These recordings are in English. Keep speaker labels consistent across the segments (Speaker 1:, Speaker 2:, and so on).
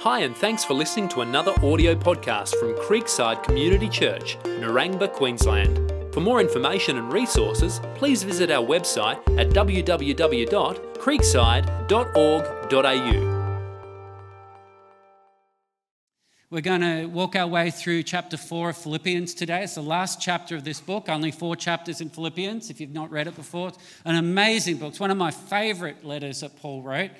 Speaker 1: Hi, and thanks for listening to another audio podcast from Creekside Community Church, Narangba, Queensland. For more information and resources, please visit our website at www.creekside.org.au.
Speaker 2: We're going to walk our way through chapter 4 of Philippians today. It's the last chapter of this book, only four chapters in Philippians, if you've not read it before. It's an amazing book. It's one of my favorite letters that Paul wrote.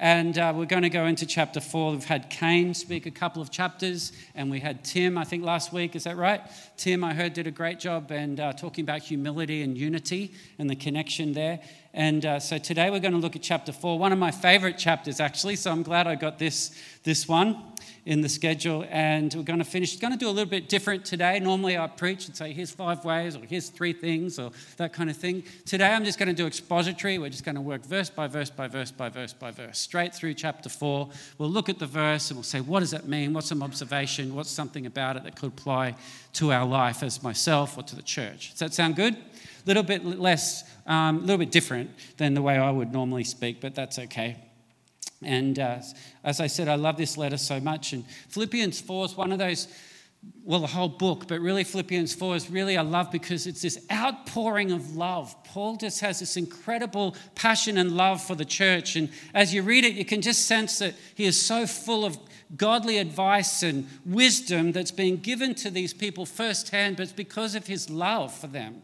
Speaker 2: And uh, we're going to go into chapter 4. We've had Kane speak a couple of chapters, and we had Tim, I think, last week. Is that right? Tim, I heard, did a great job and uh, talking about humility and unity and the connection there. And uh, so today we're going to look at chapter 4, one of my favorite chapters, actually. So I'm glad I got this, this one in the schedule, and we're going to finish. Going to do a little bit different today. Normally, I preach and say, "Here's five ways," or "Here's three things," or that kind of thing. Today, I'm just going to do expository. We're just going to work verse by verse by verse by verse by verse, straight through chapter four. We'll look at the verse and we'll say, "What does that mean? What's some observation? What's something about it that could apply to our life as myself or to the church?" Does that sound good? A little bit less, a um, little bit different than the way I would normally speak, but that's okay. And uh, as I said, I love this letter so much. And Philippians 4 is one of those, well, the whole book, but really Philippians 4 is really I love because it's this outpouring of love. Paul just has this incredible passion and love for the church. And as you read it, you can just sense that he is so full of godly advice and wisdom that's being given to these people firsthand, but it's because of his love for them.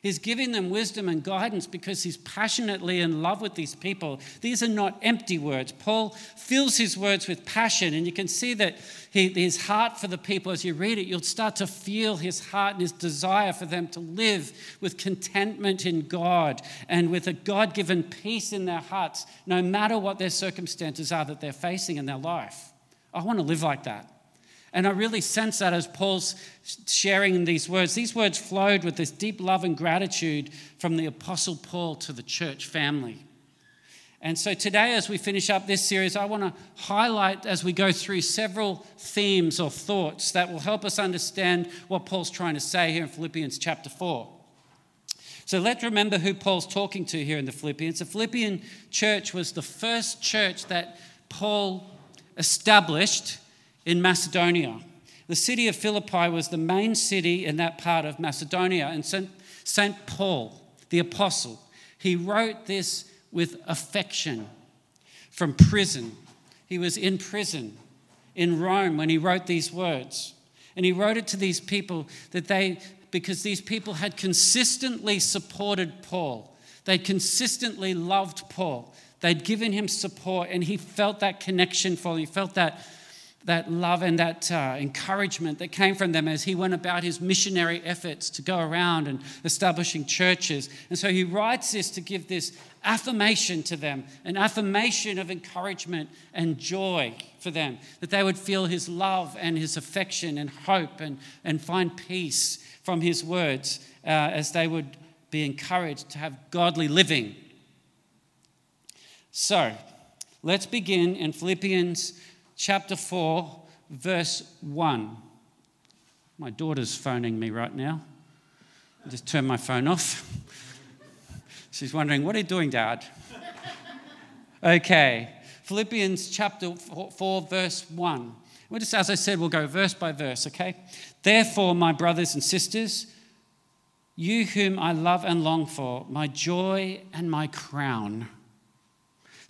Speaker 2: He's giving them wisdom and guidance because he's passionately in love with these people. These are not empty words. Paul fills his words with passion, and you can see that he, his heart for the people, as you read it, you'll start to feel his heart and his desire for them to live with contentment in God and with a God given peace in their hearts, no matter what their circumstances are that they're facing in their life. I want to live like that. And I really sense that as Paul's sharing these words. These words flowed with this deep love and gratitude from the Apostle Paul to the church family. And so today, as we finish up this series, I want to highlight as we go through several themes or thoughts that will help us understand what Paul's trying to say here in Philippians chapter 4. So let's remember who Paul's talking to here in the Philippians. The Philippian church was the first church that Paul established in Macedonia. The city of Philippi was the main city in that part of Macedonia. And St. Paul, the apostle, he wrote this with affection from prison. He was in prison in Rome when he wrote these words. And he wrote it to these people that they, because these people had consistently supported Paul, they consistently loved Paul. They'd given him support, and he felt that connection for him. He felt that that love and that uh, encouragement that came from them as he went about his missionary efforts to go around and establishing churches. And so he writes this to give this affirmation to them, an affirmation of encouragement and joy for them, that they would feel his love and his affection and hope and, and find peace from his words uh, as they would be encouraged to have godly living. So, let's begin in Philippians chapter 4, verse 1. My daughter's phoning me right now. I just turn my phone off. She's wondering, What are you doing, Dad? Okay, Philippians chapter 4, verse 1. We'll just, as I said, we'll go verse by verse, okay? Therefore, my brothers and sisters, you whom I love and long for, my joy and my crown.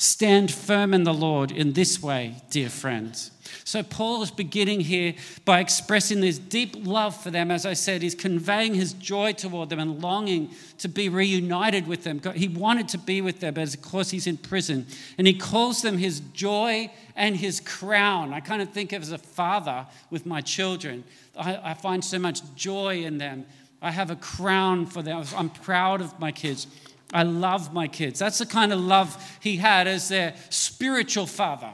Speaker 2: Stand firm in the Lord in this way, dear friends. So, Paul is beginning here by expressing this deep love for them. As I said, he's conveying his joy toward them and longing to be reunited with them. He wanted to be with them, but of course, he's in prison. And he calls them his joy and his crown. I kind of think of as a father with my children. I, I find so much joy in them. I have a crown for them. I'm proud of my kids. I love my kids. That's the kind of love he had as their spiritual father.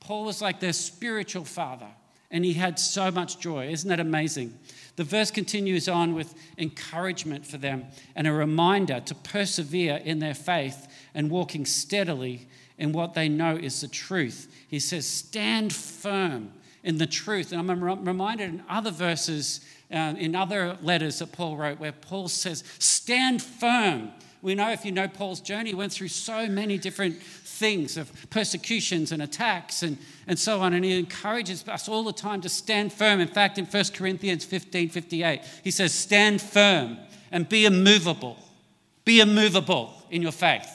Speaker 2: Paul was like their spiritual father, and he had so much joy. Isn't that amazing? The verse continues on with encouragement for them and a reminder to persevere in their faith and walking steadily in what they know is the truth. He says, Stand firm in the truth. And I'm reminded in other verses, uh, in other letters that Paul wrote, where Paul says, Stand firm we know if you know Paul's journey, he went through so many different things, of persecutions and attacks and, and so on. And he encourages us all the time to stand firm. In fact, in 1 Corinthians 15 58, he says, Stand firm and be immovable. Be immovable in your faith.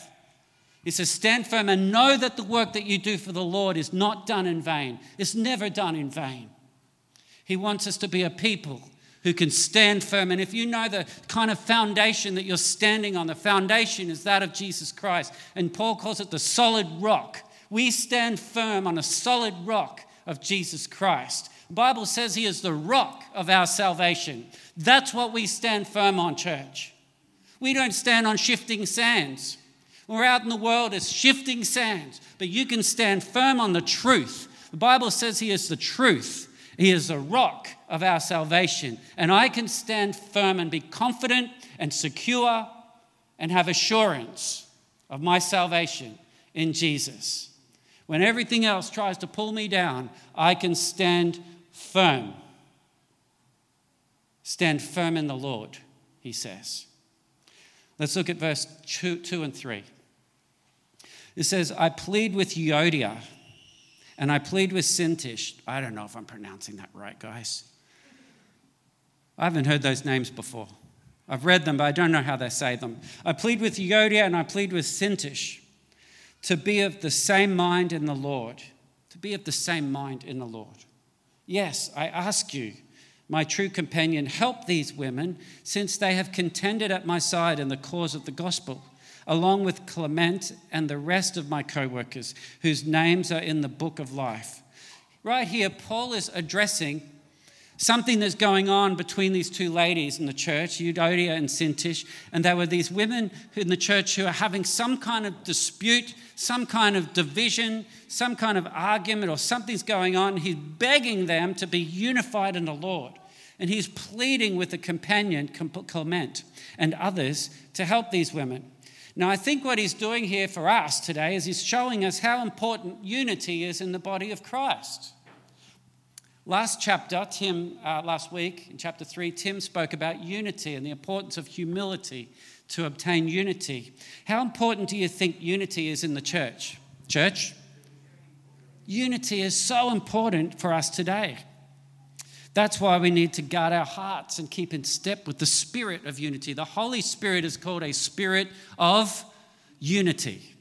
Speaker 2: He says, Stand firm and know that the work that you do for the Lord is not done in vain. It's never done in vain. He wants us to be a people who can stand firm. And if you know the kind of foundation that you're standing on, the foundation is that of Jesus Christ. And Paul calls it the solid rock. We stand firm on a solid rock of Jesus Christ. The Bible says he is the rock of our salvation. That's what we stand firm on, church. We don't stand on shifting sands. We're out in the world, as shifting sands, but you can stand firm on the truth. The Bible says he is the truth. He is the rock of our salvation. And I can stand firm and be confident and secure and have assurance of my salvation in Jesus. When everything else tries to pull me down, I can stand firm. Stand firm in the Lord, he says. Let's look at verse 2, two and 3. It says, I plead with Euodia and I plead with Sintish. I don't know if I'm pronouncing that right, guys. I haven't heard those names before. I've read them, but I don't know how they say them. I plead with Euodia and I plead with Syntyche to be of the same mind in the Lord. To be of the same mind in the Lord. Yes, I ask you, my true companion, help these women since they have contended at my side in the cause of the gospel along with Clement and the rest of my co workers whose names are in the book of life. Right here, Paul is addressing something that's going on between these two ladies in the church, Euodia and Syntyche, and there were these women in the church who are having some kind of dispute, some kind of division, some kind of argument, or something's going on. He's begging them to be unified in the Lord. And he's pleading with the companion, Clement, and others to help these women. Now, I think what he's doing here for us today is he's showing us how important unity is in the body of Christ. Last chapter, Tim, uh, last week in chapter 3, Tim spoke about unity and the importance of humility to obtain unity. How important do you think unity is in the church? Church? Unity is so important for us today. That's why we need to guard our hearts and keep in step with the spirit of unity. The Holy Spirit is called a spirit of unity.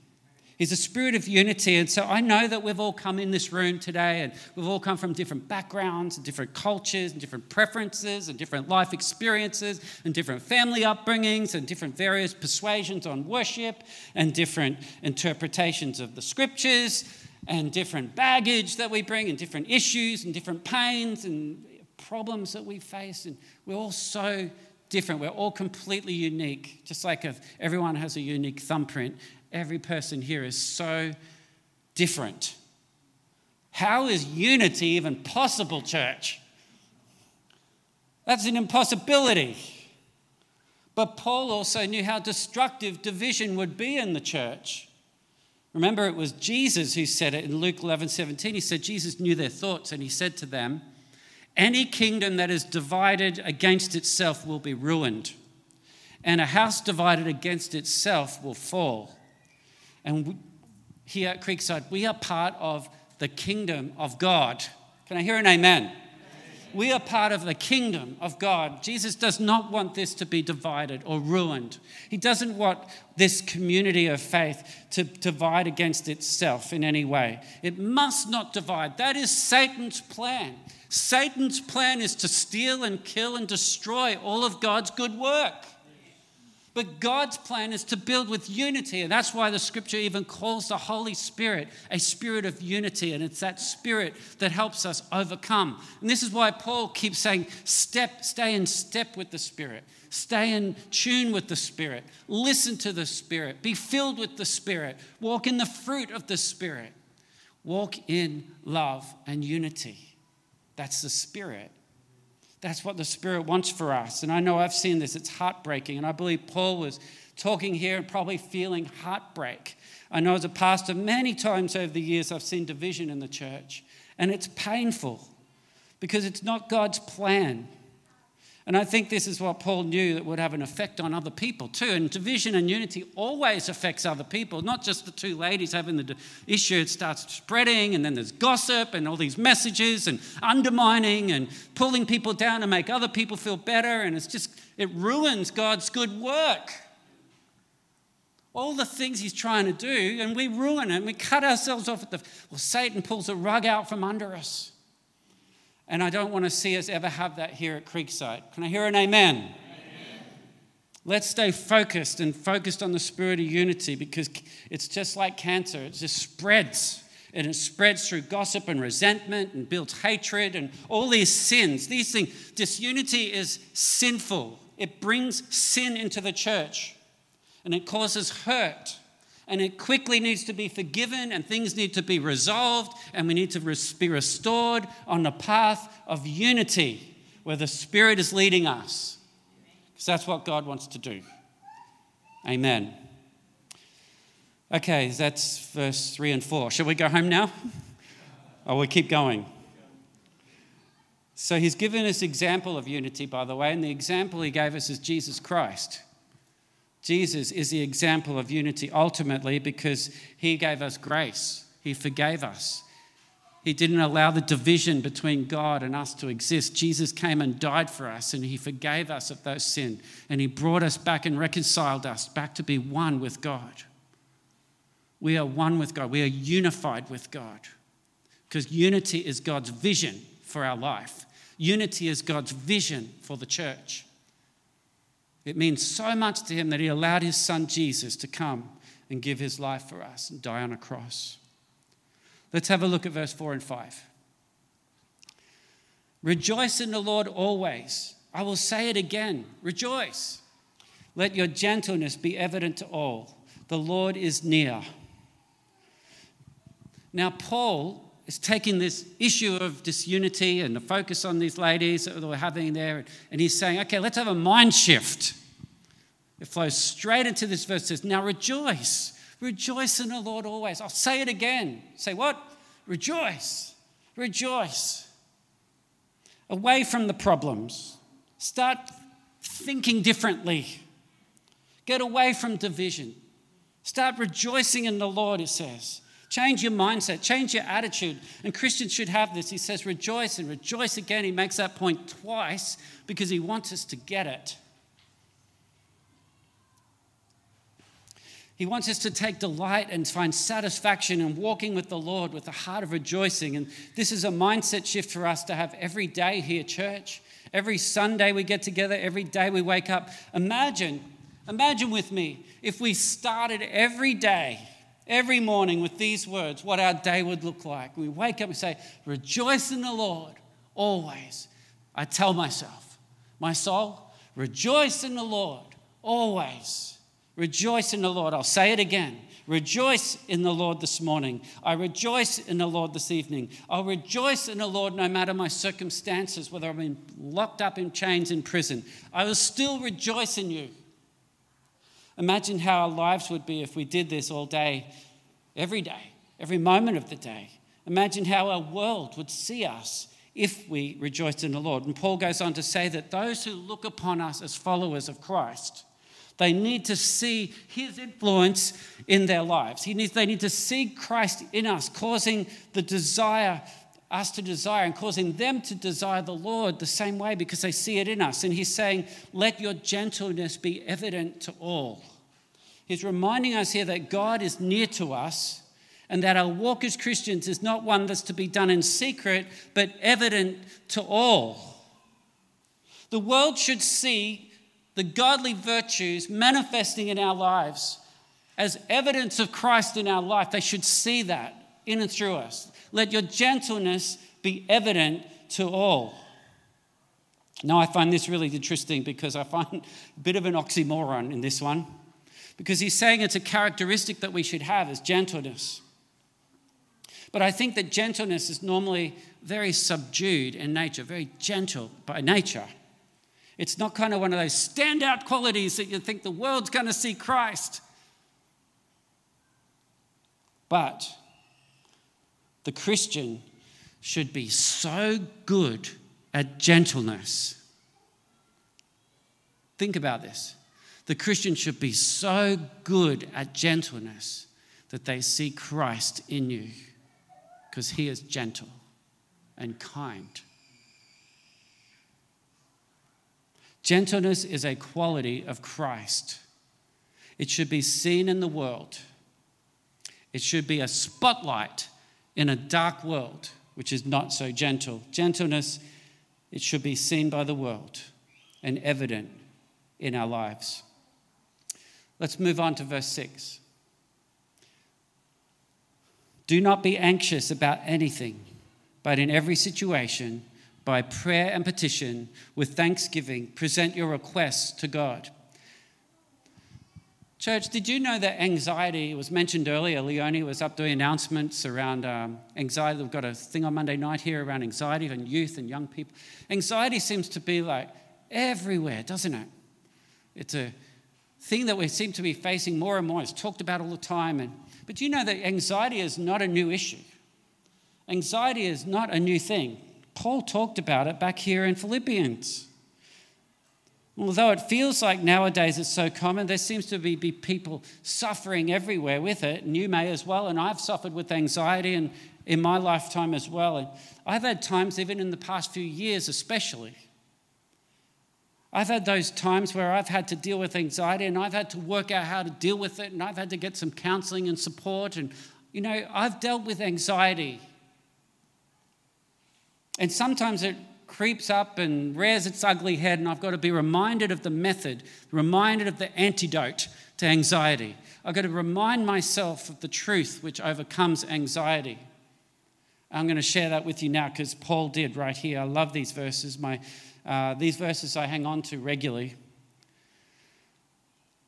Speaker 2: He's a spirit of unity. And so I know that we've all come in this room today and we've all come from different backgrounds and different cultures and different preferences and different life experiences and different family upbringings and different various persuasions on worship and different interpretations of the scriptures and different baggage that we bring and different issues and different pains and problems that we face, and we're all so different. We're all completely unique. Just like if everyone has a unique thumbprint, every person here is so different. How is unity even possible, church? That's an impossibility. But Paul also knew how destructive division would be in the church. Remember, it was Jesus who said it in Luke 11 17. He said, Jesus knew their thoughts, and he said to them, any kingdom that is divided against itself will be ruined, and a house divided against itself will fall. And here at Creekside, we are part of the kingdom of God. Can I hear an amen? We are part of the kingdom of God. Jesus does not want this to be divided or ruined. He doesn't want this community of faith to divide against itself in any way. It must not divide. That is Satan's plan. Satan's plan is to steal and kill and destroy all of God's good work. But God's plan is to build with unity. And that's why the scripture even calls the Holy Spirit a spirit of unity. And it's that spirit that helps us overcome. And this is why Paul keeps saying, step, stay in step with the Spirit, stay in tune with the Spirit, listen to the Spirit, be filled with the Spirit, walk in the fruit of the Spirit, walk in love and unity. That's the Spirit. That's what the Spirit wants for us. And I know I've seen this, it's heartbreaking. And I believe Paul was talking here and probably feeling heartbreak. I know as a pastor, many times over the years, I've seen division in the church, and it's painful because it's not God's plan. And I think this is what Paul knew that would have an effect on other people too. And division and unity always affects other people, not just the two ladies having the issue. It starts spreading, and then there's gossip and all these messages and undermining and pulling people down to make other people feel better. And it's just, it ruins God's good work. All the things he's trying to do, and we ruin it, and we cut ourselves off at the. Well, Satan pulls a rug out from under us. And I don't want to see us ever have that here at Creekside. Can I hear an amen? amen? Let's stay focused and focused on the spirit of unity because it's just like cancer, it just spreads. And it spreads through gossip and resentment and builds hatred and all these sins. These things, disunity is sinful. It brings sin into the church and it causes hurt and it quickly needs to be forgiven, and things need to be resolved, and we need to be restored on the path of unity where the Spirit is leading us. Because that's what God wants to do. Amen. Okay, that's verse 3 and 4. Shall we go home now? Or we keep going? So he's given us example of unity, by the way, and the example he gave us is Jesus Christ. Jesus is the example of unity ultimately because he gave us grace, he forgave us. He didn't allow the division between God and us to exist. Jesus came and died for us, and He forgave us of those sin, and He brought us back and reconciled us back to be one with God. We are one with God. We are unified with God because unity is God's vision for our life. Unity is God's vision for the church. It means so much to him that he allowed his son Jesus to come and give his life for us and die on a cross. Let's have a look at verse 4 and 5. Rejoice in the Lord always. I will say it again rejoice. Let your gentleness be evident to all. The Lord is near. Now, Paul is taking this issue of disunity and the focus on these ladies that we're having there, and he's saying, okay, let's have a mind shift. It flows straight into this verse. It says, Now rejoice. Rejoice in the Lord always. I'll say it again. Say what? Rejoice. Rejoice. Away from the problems. Start thinking differently. Get away from division. Start rejoicing in the Lord, it says. Change your mindset, change your attitude. And Christians should have this. He says, rejoice and rejoice again. He makes that point twice because he wants us to get it. He wants us to take delight and find satisfaction in walking with the Lord with a heart of rejoicing. And this is a mindset shift for us to have every day here, church. Every Sunday we get together, every day we wake up. Imagine, imagine with me if we started every day every morning with these words, what our day would look like. We wake up and say, Rejoice in the Lord always. I tell myself, my soul, rejoice in the Lord always. Rejoice in the Lord. I'll say it again. Rejoice in the Lord this morning. I rejoice in the Lord this evening. I'll rejoice in the Lord no matter my circumstances, whether I'm locked up in chains in prison. I will still rejoice in you. Imagine how our lives would be if we did this all day, every day, every moment of the day. Imagine how our world would see us if we rejoiced in the Lord. And Paul goes on to say that those who look upon us as followers of Christ, they need to see his influence in their lives. He needs, they need to see Christ in us, causing the desire, us to desire, and causing them to desire the Lord the same way because they see it in us. And he's saying, Let your gentleness be evident to all. He's reminding us here that God is near to us and that our walk as Christians is not one that's to be done in secret, but evident to all. The world should see the godly virtues manifesting in our lives as evidence of Christ in our life. They should see that in and through us. Let your gentleness be evident to all. Now, I find this really interesting because I find a bit of an oxymoron in this one because he's saying it's a characteristic that we should have as gentleness. But I think that gentleness is normally very subdued in nature, very gentle by nature. It's not kind of one of those standout qualities that you think the world's going to see Christ. But the Christian should be so good at gentleness Think about this. The Christian should be so good at gentleness that they see Christ in you because he is gentle and kind. Gentleness is a quality of Christ. It should be seen in the world. It should be a spotlight in a dark world which is not so gentle. Gentleness, it should be seen by the world and evident in our lives. Let's move on to verse 6. Do not be anxious about anything, but in every situation, by prayer and petition, with thanksgiving, present your requests to God. Church, did you know that anxiety was mentioned earlier? Leonie was up doing announcements around um, anxiety. We've got a thing on Monday night here around anxiety and youth and young people. Anxiety seems to be like everywhere, doesn't it? It's a thing that we seem to be facing more and more. It's talked about all the time. And, but you know that anxiety is not a new issue. Anxiety is not a new thing. Paul talked about it back here in Philippians. Although it feels like nowadays it's so common, there seems to be, be people suffering everywhere with it, and you may as well. And I've suffered with anxiety and in my lifetime as well. And I've had times, even in the past few years, especially. I've had those times where I've had to deal with anxiety and I've had to work out how to deal with it, and I've had to get some counseling and support. And, you know, I've dealt with anxiety. And sometimes it creeps up and rears its ugly head, and I've got to be reminded of the method, reminded of the antidote to anxiety. I've got to remind myself of the truth which overcomes anxiety. I'm going to share that with you now because Paul did right here. I love these verses. My, uh, these verses I hang on to regularly.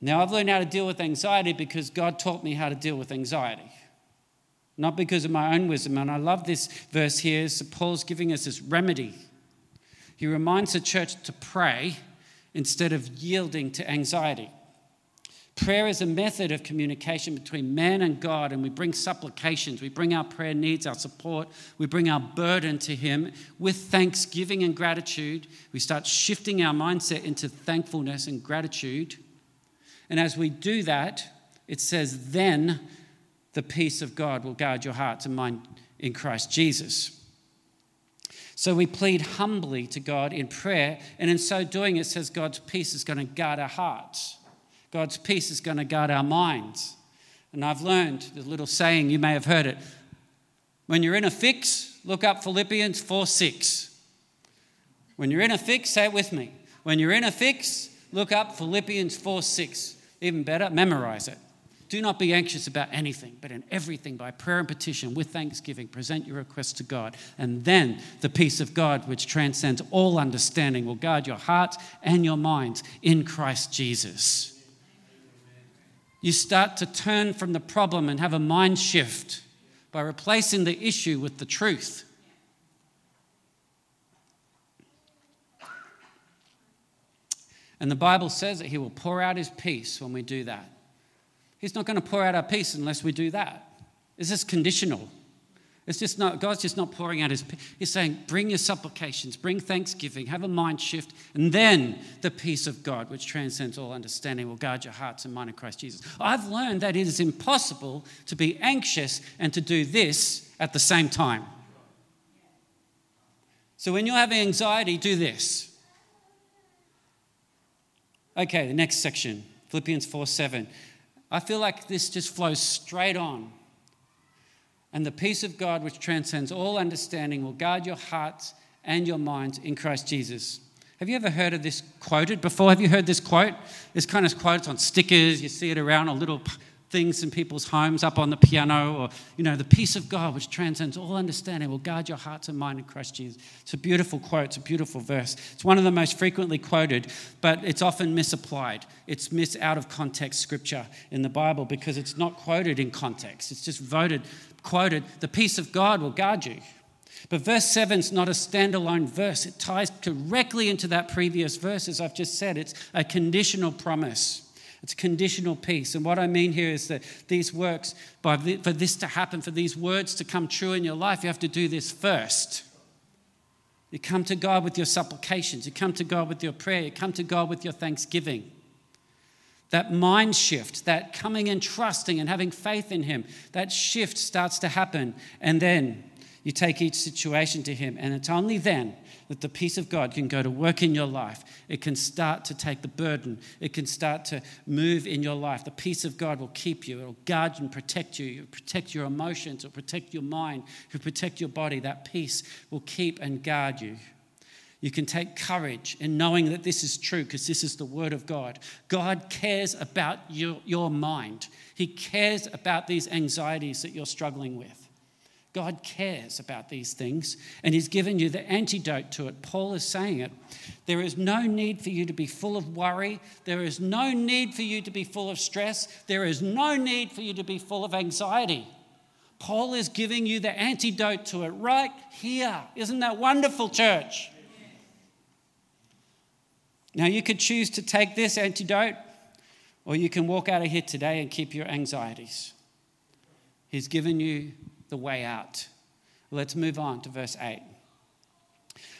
Speaker 2: Now, I've learned how to deal with anxiety because God taught me how to deal with anxiety not because of my own wisdom. And I love this verse here. So Paul's giving us this remedy he reminds the church to pray instead of yielding to anxiety. Prayer is a method of communication between man and God, and we bring supplications, we bring our prayer needs, our support, we bring our burden to Him with thanksgiving and gratitude. We start shifting our mindset into thankfulness and gratitude. And as we do that, it says, then the peace of God will guard your hearts and mind in Christ Jesus. So we plead humbly to God in prayer, and in so doing, it says God's peace is going to guard our hearts. God's peace is going to guard our minds. And I've learned the little saying, you may have heard it. When you're in a fix, look up Philippians 4 6. When you're in a fix, say it with me. When you're in a fix, look up Philippians 4 6. Even better, memorize it. Do not be anxious about anything, but in everything, by prayer and petition, with thanksgiving, present your requests to God. And then the peace of God, which transcends all understanding, will guard your heart and your minds in Christ Jesus. You start to turn from the problem and have a mind shift by replacing the issue with the truth. And the Bible says that He will pour out His peace when we do that. He's not going to pour out our peace unless we do that. This just conditional. It's just not, God's just not pouring out his He's saying, bring your supplications, bring thanksgiving, have a mind shift, and then the peace of God, which transcends all understanding, will guard your hearts and mind in Christ Jesus. I've learned that it is impossible to be anxious and to do this at the same time. So when you're having anxiety, do this. Okay, the next section, Philippians 4 7. I feel like this just flows straight on. And the peace of God, which transcends all understanding, will guard your hearts and your minds in Christ Jesus. Have you ever heard of this quoted before? Have you heard this quote? This kind of quote on stickers. You see it around a little things in people's homes up on the piano, or, you know, the peace of God, which transcends all understanding, will guard your hearts and mind in Christ Jesus. It's a beautiful quote, it's a beautiful verse. It's one of the most frequently quoted, but it's often misapplied. It's mis out of context scripture in the Bible because it's not quoted in context. It's just voted, quoted, the peace of God will guard you. But verse 7 is not a standalone verse. It ties directly into that previous verse, as I've just said. It's a conditional promise. It's conditional peace. And what I mean here is that these works, for this to happen, for these words to come true in your life, you have to do this first. You come to God with your supplications. You come to God with your prayer. You come to God with your thanksgiving. That mind shift, that coming and trusting and having faith in Him, that shift starts to happen. And then you take each situation to Him. And it's only then that the peace of God can go to work in your life. It can start to take the burden. It can start to move in your life. The peace of God will keep you. It'll guard and protect you. It'll protect your emotions. It'll protect your mind. It'll protect your body. That peace will keep and guard you. You can take courage in knowing that this is true because this is the Word of God. God cares about your, your mind, He cares about these anxieties that you're struggling with. God cares about these things and He's given you the antidote to it. Paul is saying it. There is no need for you to be full of worry. There is no need for you to be full of stress. There is no need for you to be full of anxiety. Paul is giving you the antidote to it right here. Isn't that wonderful, church? Now, you could choose to take this antidote, or you can walk out of here today and keep your anxieties. He's given you the way out. Let's move on to verse 8.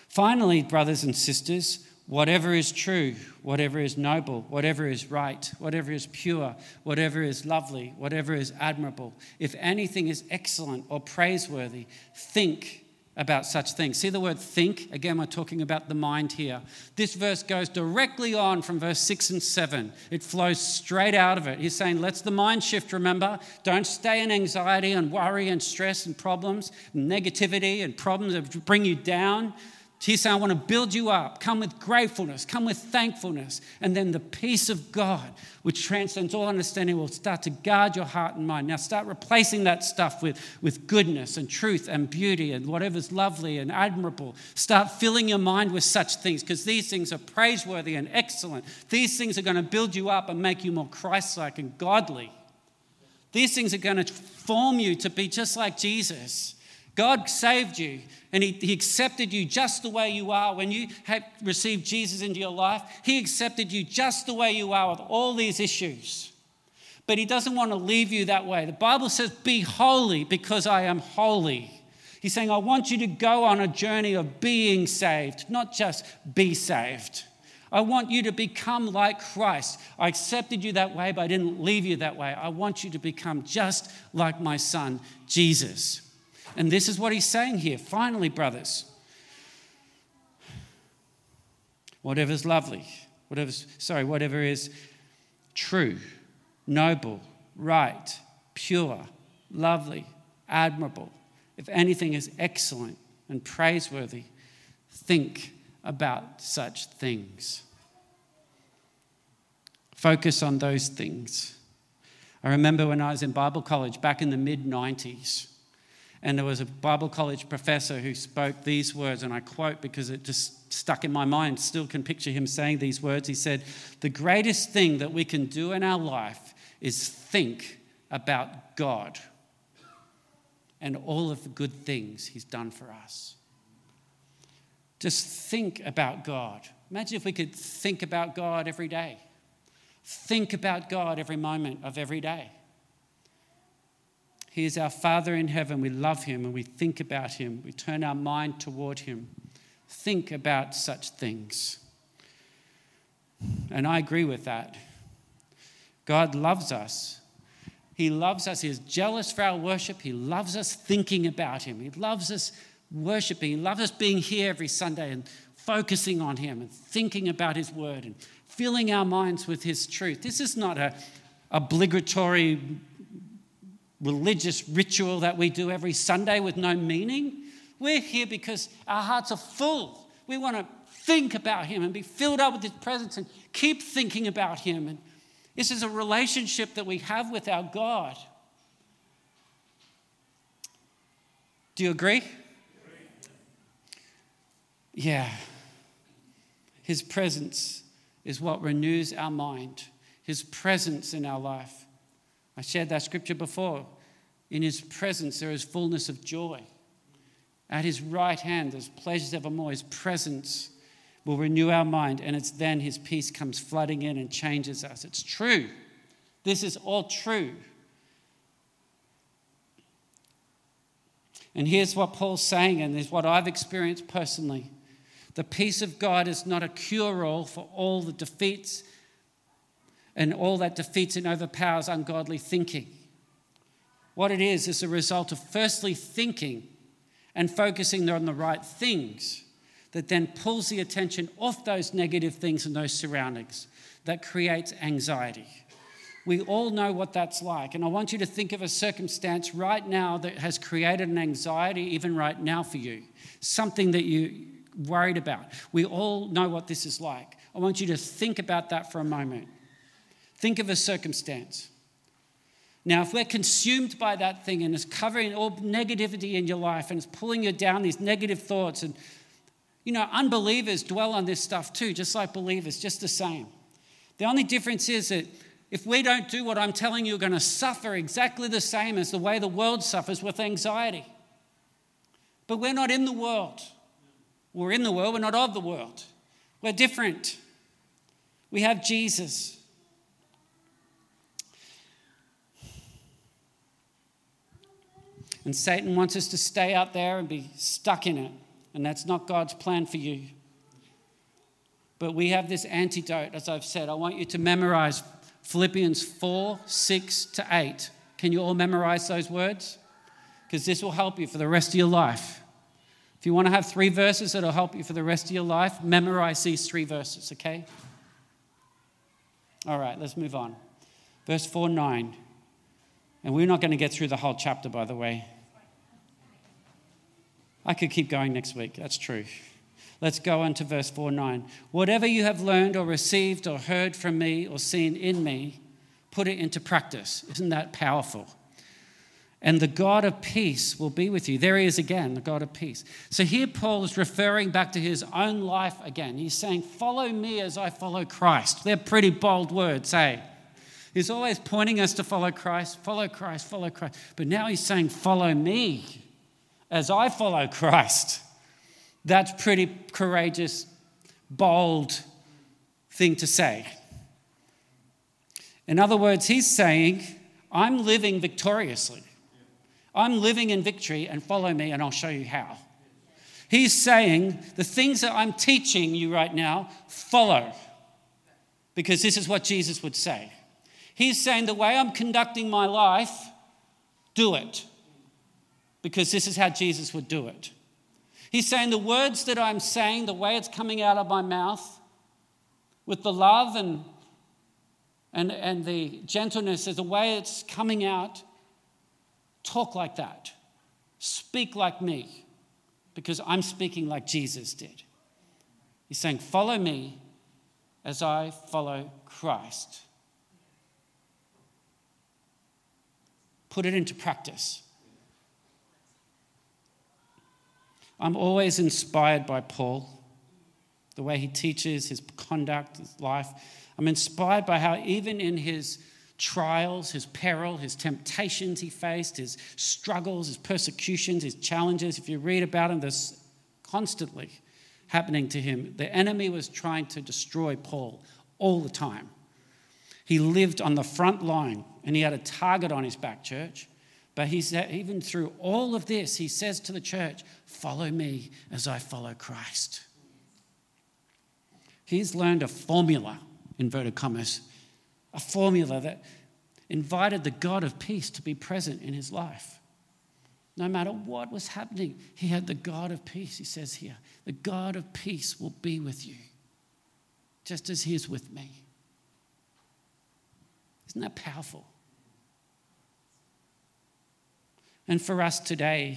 Speaker 2: Finally, brothers and sisters, whatever is true, whatever is noble, whatever is right, whatever is pure, whatever is lovely, whatever is admirable, if anything is excellent or praiseworthy, think about such things. See the word think? Again, we're talking about the mind here. This verse goes directly on from verse 6 and 7. It flows straight out of it. He's saying, let's the mind shift, remember. Don't stay in anxiety and worry and stress and problems, negativity and problems that bring you down. He's saying, I want to build you up. Come with gratefulness, come with thankfulness. And then the peace of God, which transcends all understanding, will start to guard your heart and mind. Now start replacing that stuff with, with goodness and truth and beauty and whatever's lovely and admirable. Start filling your mind with such things because these things are praiseworthy and excellent. These things are going to build you up and make you more Christ like and godly. These things are going to form you to be just like Jesus. God saved you and he, he, accepted you just the way you are. When you had received Jesus into your life, He accepted you just the way you are with all these issues. But He doesn't want to leave you that way. The Bible says, Be holy because I am holy. He's saying, I want you to go on a journey of being saved, not just be saved. I want you to become like Christ. I accepted you that way, but I didn't leave you that way. I want you to become just like my son, Jesus. And this is what he's saying here. Finally, brothers, whatever is lovely, whatever's, sorry, whatever is true, noble, right, pure, lovely, admirable, if anything is excellent and praiseworthy, think about such things. Focus on those things. I remember when I was in Bible college back in the mid 90s and there was a Bible college professor who spoke these words, and I quote because it just stuck in my mind, still can picture him saying these words. He said, The greatest thing that we can do in our life is think about God and all of the good things He's done for us. Just think about God. Imagine if we could think about God every day. Think about God every moment of every day. He is our Father in heaven. We love him and we think about him. We turn our mind toward him. Think about such things. And I agree with that. God loves us. He loves us. He is jealous for our worship. He loves us thinking about him. He loves us worshiping. He loves us being here every Sunday and focusing on him and thinking about his word and filling our minds with his truth. This is not a obligatory religious ritual that we do every Sunday with no meaning. We're here because our hearts are full. We want to think about Him and be filled up with His presence and keep thinking about Him. And this is a relationship that we have with our God. Do you agree? Yeah. His presence is what renews our mind, His presence in our life. I shared that scripture before. In his presence, there is fullness of joy. At his right hand, there's pleasures evermore. His presence will renew our mind, and it's then his peace comes flooding in and changes us. It's true. This is all true. And here's what Paul's saying, and is what I've experienced personally The peace of God is not a cure all for all the defeats and all that defeats and overpowers ungodly thinking. What it is, is a result of firstly thinking and focusing on the right things that then pulls the attention off those negative things and those surroundings that creates anxiety. We all know what that's like. And I want you to think of a circumstance right now that has created an anxiety, even right now for you, something that you're worried about. We all know what this is like. I want you to think about that for a moment. Think of a circumstance. Now, if we're consumed by that thing and it's covering all negativity in your life and it's pulling you down, these negative thoughts, and you know, unbelievers dwell on this stuff too, just like believers, just the same. The only difference is that if we don't do what I'm telling you, you're going to suffer exactly the same as the way the world suffers with anxiety. But we're not in the world. We're in the world, we're not of the world. We're different. We have Jesus. And Satan wants us to stay out there and be stuck in it. And that's not God's plan for you. But we have this antidote, as I've said. I want you to memorize Philippians 4, 6 to 8. Can you all memorize those words? Because this will help you for the rest of your life. If you want to have three verses that'll help you for the rest of your life, memorize these three verses, okay? All right, let's move on. Verse 4 9. And we're not going to get through the whole chapter, by the way. I could keep going next week, that's true. Let's go on to verse 4 9. Whatever you have learned or received or heard from me or seen in me, put it into practice. Isn't that powerful? And the God of peace will be with you. There he is again, the God of peace. So here Paul is referring back to his own life again. He's saying, Follow me as I follow Christ. They're pretty bold words, hey? He's always pointing us to follow Christ, follow Christ, follow Christ. But now he's saying, Follow me as I follow Christ. That's pretty courageous, bold thing to say. In other words, he's saying, I'm living victoriously. I'm living in victory, and follow me, and I'll show you how. He's saying, the things that I'm teaching you right now, follow. Because this is what Jesus would say. He's saying, the way I'm conducting my life, do it. Because this is how Jesus would do it. He's saying the words that I'm saying, the way it's coming out of my mouth, with the love and, and, and the gentleness, is the way it's coming out, talk like that. Speak like me, because I'm speaking like Jesus did. He's saying, Follow me as I follow Christ. Put it into practice. I'm always inspired by Paul, the way he teaches, his conduct, his life. I'm inspired by how, even in his trials, his peril, his temptations he faced, his struggles, his persecutions, his challenges, if you read about him, there's constantly happening to him. The enemy was trying to destroy Paul all the time. He lived on the front line and he had a target on his back, church. But he said, even through all of this, he says to the church, Follow me as I follow Christ. He's learned a formula, inverted commas, a formula that invited the God of peace to be present in his life. No matter what was happening, he had the God of peace, he says here. The God of peace will be with you, just as he is with me. Isn't that powerful? And for us today,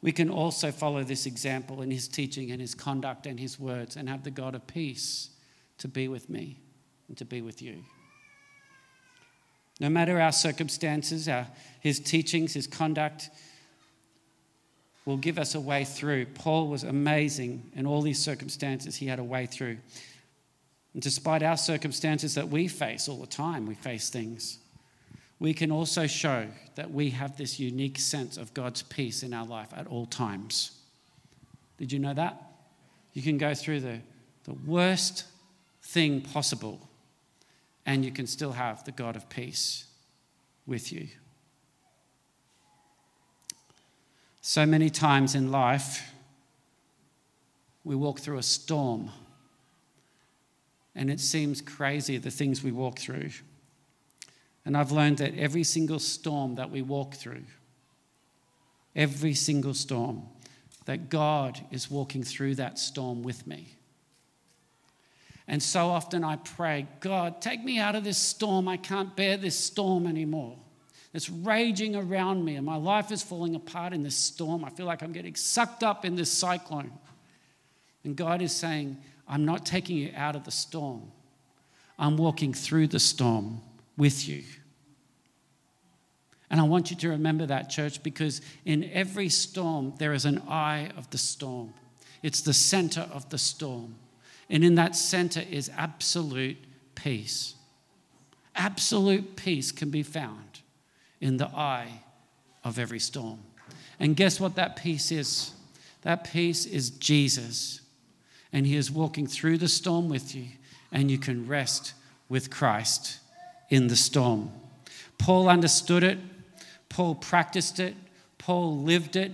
Speaker 2: we can also follow this example in his teaching and his conduct and his words and have the God of peace to be with me and to be with you. No matter our circumstances, our, his teachings, his conduct will give us a way through. Paul was amazing in all these circumstances, he had a way through. And despite our circumstances that we face all the time, we face things we can also show that we have this unique sense of God's peace in our life at all times. Did you know that? You can go through the, the worst thing possible and you can still have the God of peace with you. So many times in life, we walk through a storm. And it seems crazy the things we walk through. And I've learned that every single storm that we walk through, every single storm, that God is walking through that storm with me. And so often I pray, God, take me out of this storm. I can't bear this storm anymore. It's raging around me, and my life is falling apart in this storm. I feel like I'm getting sucked up in this cyclone. And God is saying, I'm not taking you out of the storm, I'm walking through the storm with you. And I want you to remember that, church, because in every storm, there is an eye of the storm. It's the center of the storm. And in that center is absolute peace. Absolute peace can be found in the eye of every storm. And guess what that peace is? That peace is Jesus. And he is walking through the storm with you, and you can rest with Christ in the storm. Paul understood it, Paul practiced it, Paul lived it.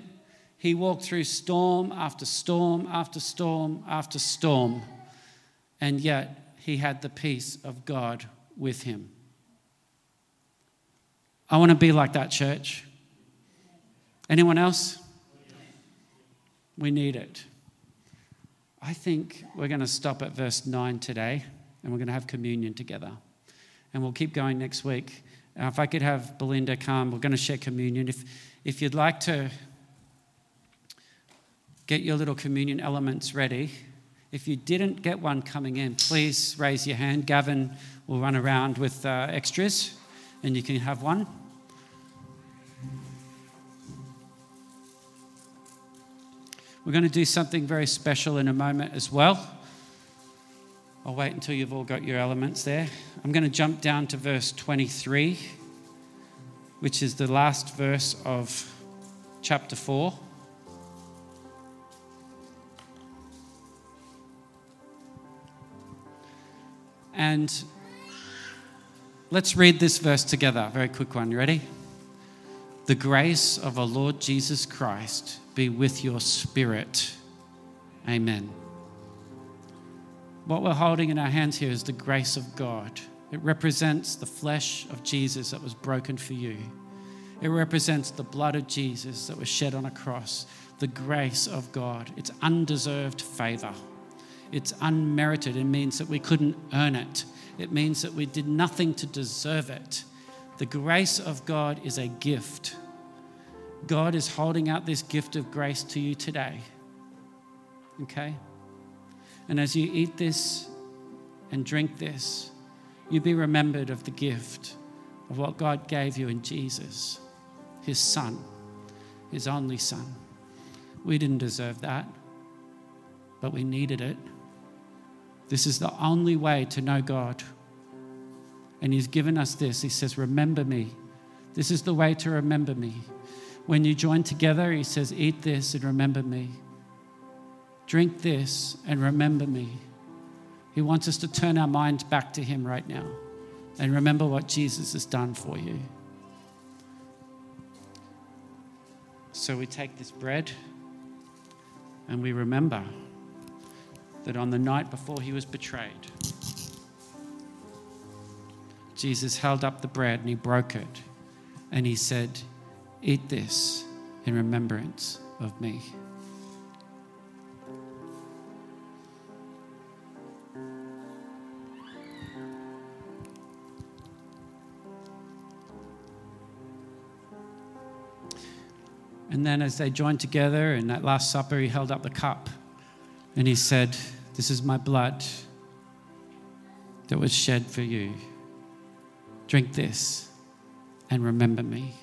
Speaker 2: He walked through storm after storm after storm after storm and yet he had the peace of God with him. I want to be like that, church. Anyone else? We need it. I think we're going to stop at verse 9 today and we're going to have communion together. And we'll keep going next week. Uh, if I could have Belinda come, we're going to share communion. If, if you'd like to get your little communion elements ready, if you didn't get one coming in, please raise your hand. Gavin will run around with uh, extras and you can have one. We're going to do something very special in a moment as well. I'll wait until you've all got your elements there. I'm going to jump down to verse 23, which is the last verse of chapter 4. And let's read this verse together. Very quick one. You ready? The grace of our Lord Jesus Christ be with your spirit. Amen. What we're holding in our hands here is the grace of God. It represents the flesh of Jesus that was broken for you. It represents the blood of Jesus that was shed on a cross, the grace of God. It's undeserved favor. It's unmerited. It means that we couldn't earn it, it means that we did nothing to deserve it. The grace of God is a gift. God is holding out this gift of grace to you today. Okay? And as you eat this and drink this, you be remembered of the gift of what God gave you in Jesus, His Son, His only Son. We didn't deserve that, but we needed it. This is the only way to know God. And He's given us this. He says, Remember me. This is the way to remember me. When you join together, He says, Eat this and remember me. Drink this and remember me. He wants us to turn our mind back to Him right now and remember what Jesus has done for you. So we take this bread and we remember that on the night before he was betrayed, Jesus held up the bread and he broke it and he said, Eat this in remembrance of me. And then, as they joined together in that Last Supper, he held up the cup and he said, This is my blood that was shed for you. Drink this and remember me.